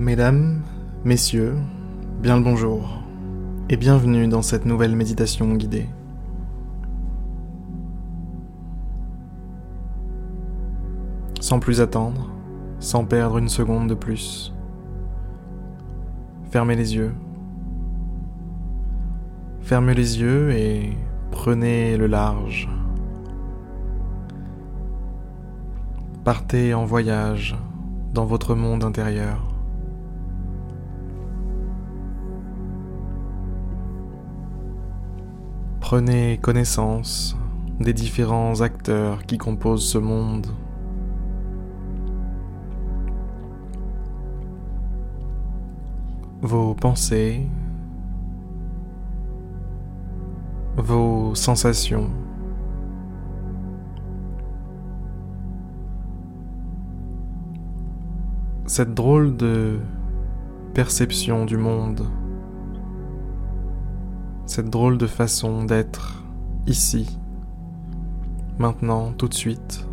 Mesdames, Messieurs, bien le bonjour et bienvenue dans cette nouvelle méditation guidée. Sans plus attendre, sans perdre une seconde de plus, fermez les yeux. Fermez les yeux et prenez le large. Partez en voyage dans votre monde intérieur. Prenez connaissance des différents acteurs qui composent ce monde. Vos pensées, vos sensations, cette drôle de perception du monde cette drôle de façon d'être ici, maintenant, tout de suite,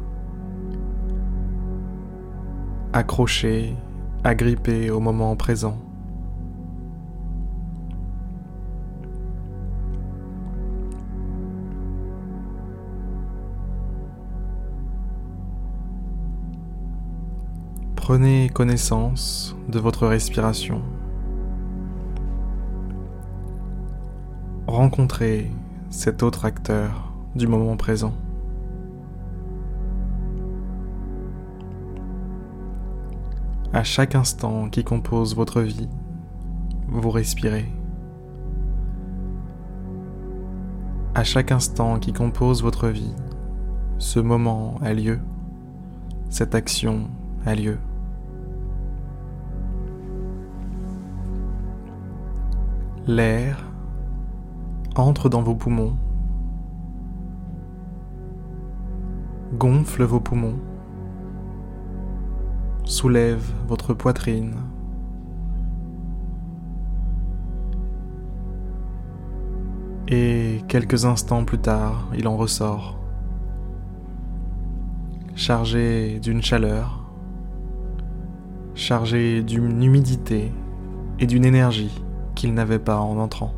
accroché, agrippé au moment présent. Prenez connaissance de votre respiration. Rencontrer cet autre acteur du moment présent. À chaque instant qui compose votre vie, vous respirez. À chaque instant qui compose votre vie, ce moment a lieu, cette action a lieu. L'air entre dans vos poumons, gonfle vos poumons, soulève votre poitrine. Et quelques instants plus tard, il en ressort, chargé d'une chaleur, chargé d'une humidité et d'une énergie qu'il n'avait pas en entrant.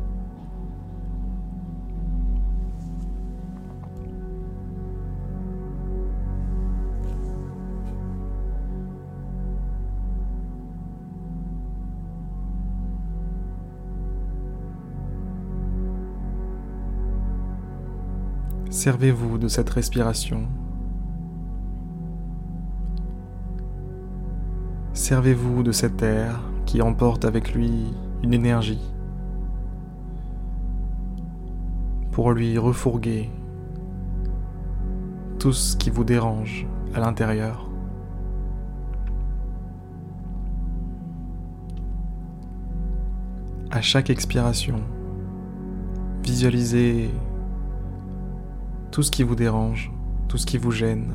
Servez-vous de cette respiration. Servez-vous de cet air qui emporte avec lui une énergie pour lui refourguer tout ce qui vous dérange à l'intérieur. À chaque expiration, visualisez tout ce qui vous dérange, tout ce qui vous gêne,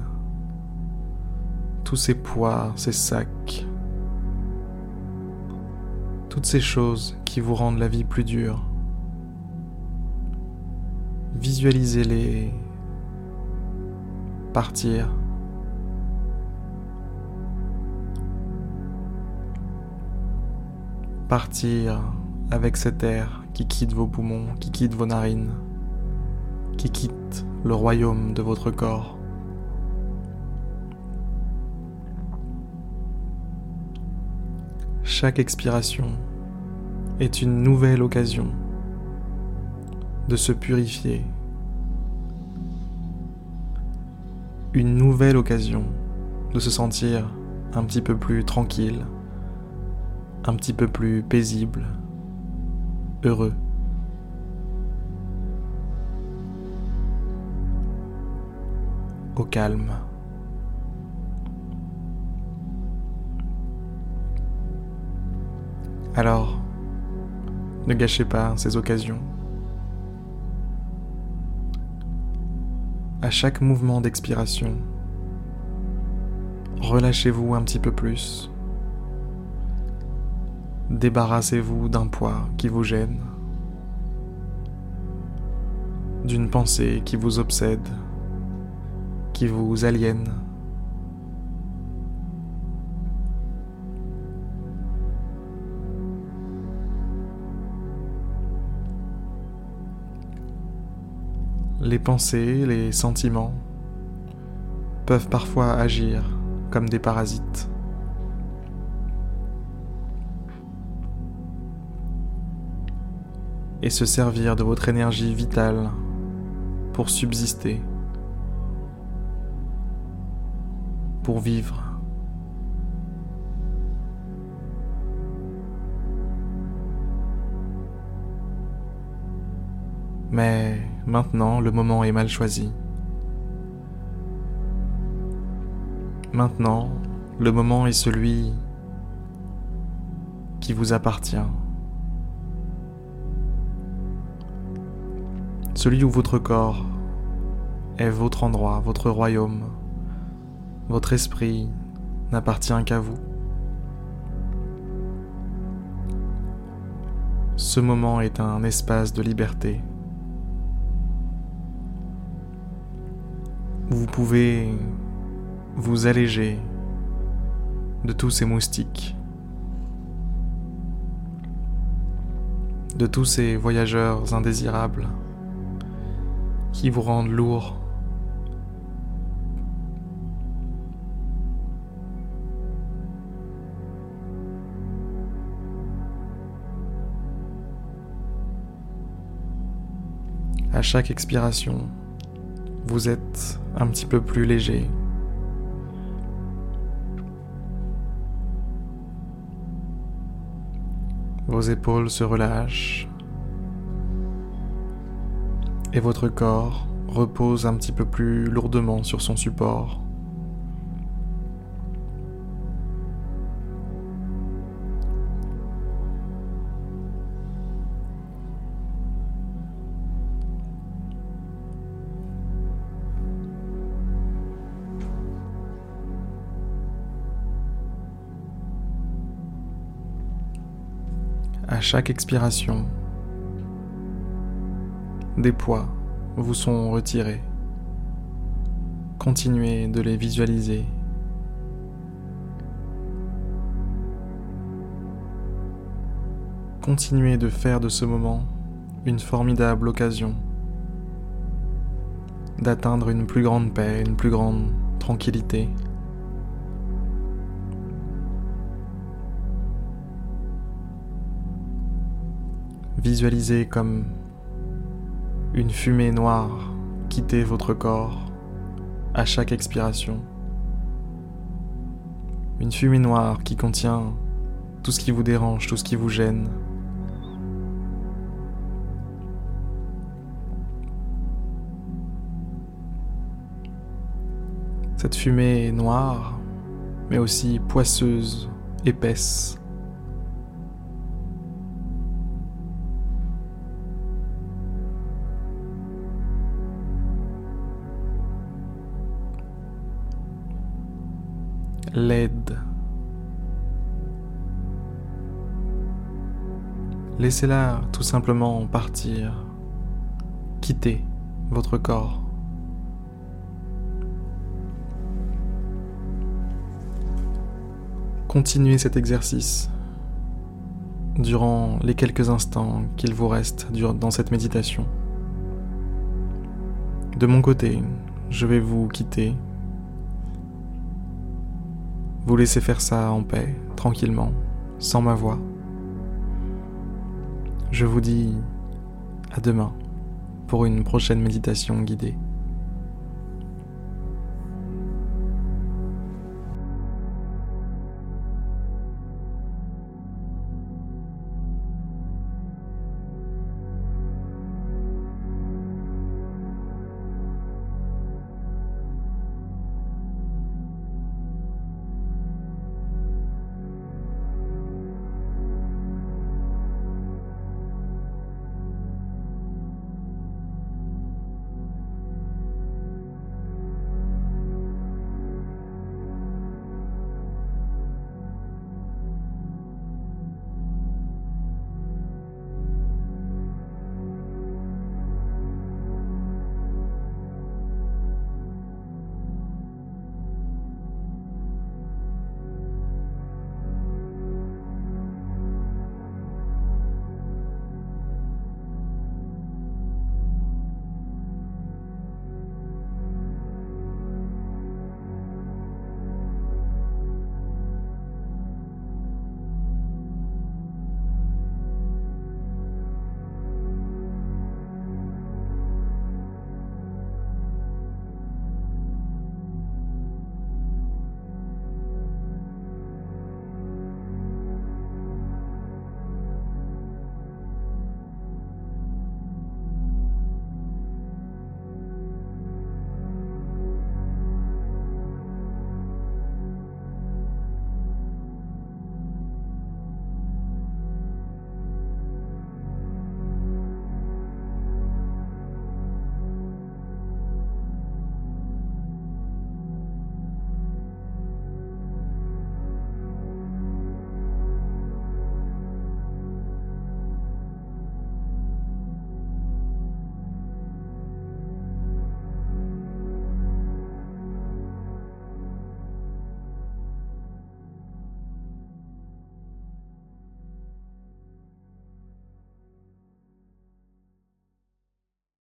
tous ces poids, ces sacs, toutes ces choses qui vous rendent la vie plus dure. Visualisez-les partir. Partir avec cet air qui quitte vos poumons, qui quitte vos narines, qui quitte le royaume de votre corps. Chaque expiration est une nouvelle occasion de se purifier, une nouvelle occasion de se sentir un petit peu plus tranquille, un petit peu plus paisible, heureux. Au calme. Alors, ne gâchez pas ces occasions. À chaque mouvement d'expiration, relâchez-vous un petit peu plus. Débarrassez-vous d'un poids qui vous gêne, d'une pensée qui vous obsède qui vous aliènent. Les pensées, les sentiments peuvent parfois agir comme des parasites. et se servir de votre énergie vitale pour subsister. Pour vivre. Mais maintenant, le moment est mal choisi. Maintenant, le moment est celui qui vous appartient. Celui où votre corps est votre endroit, votre royaume. Votre esprit n'appartient qu'à vous. Ce moment est un espace de liberté. Vous pouvez vous alléger de tous ces moustiques, de tous ces voyageurs indésirables qui vous rendent lourd. Chaque expiration, vous êtes un petit peu plus léger. Vos épaules se relâchent et votre corps repose un petit peu plus lourdement sur son support. À chaque expiration, des poids vous sont retirés. Continuez de les visualiser. Continuez de faire de ce moment une formidable occasion d'atteindre une plus grande paix, une plus grande tranquillité. Visualisez comme une fumée noire quitter votre corps à chaque expiration. Une fumée noire qui contient tout ce qui vous dérange, tout ce qui vous gêne. Cette fumée noire, mais aussi poisseuse, épaisse. Laide. Laissez-la tout simplement partir, quitter votre corps. Continuez cet exercice durant les quelques instants qu'il vous reste dans cette méditation. De mon côté, je vais vous quitter vous laissez faire ça en paix, tranquillement, sans ma voix. Je vous dis à demain pour une prochaine méditation guidée.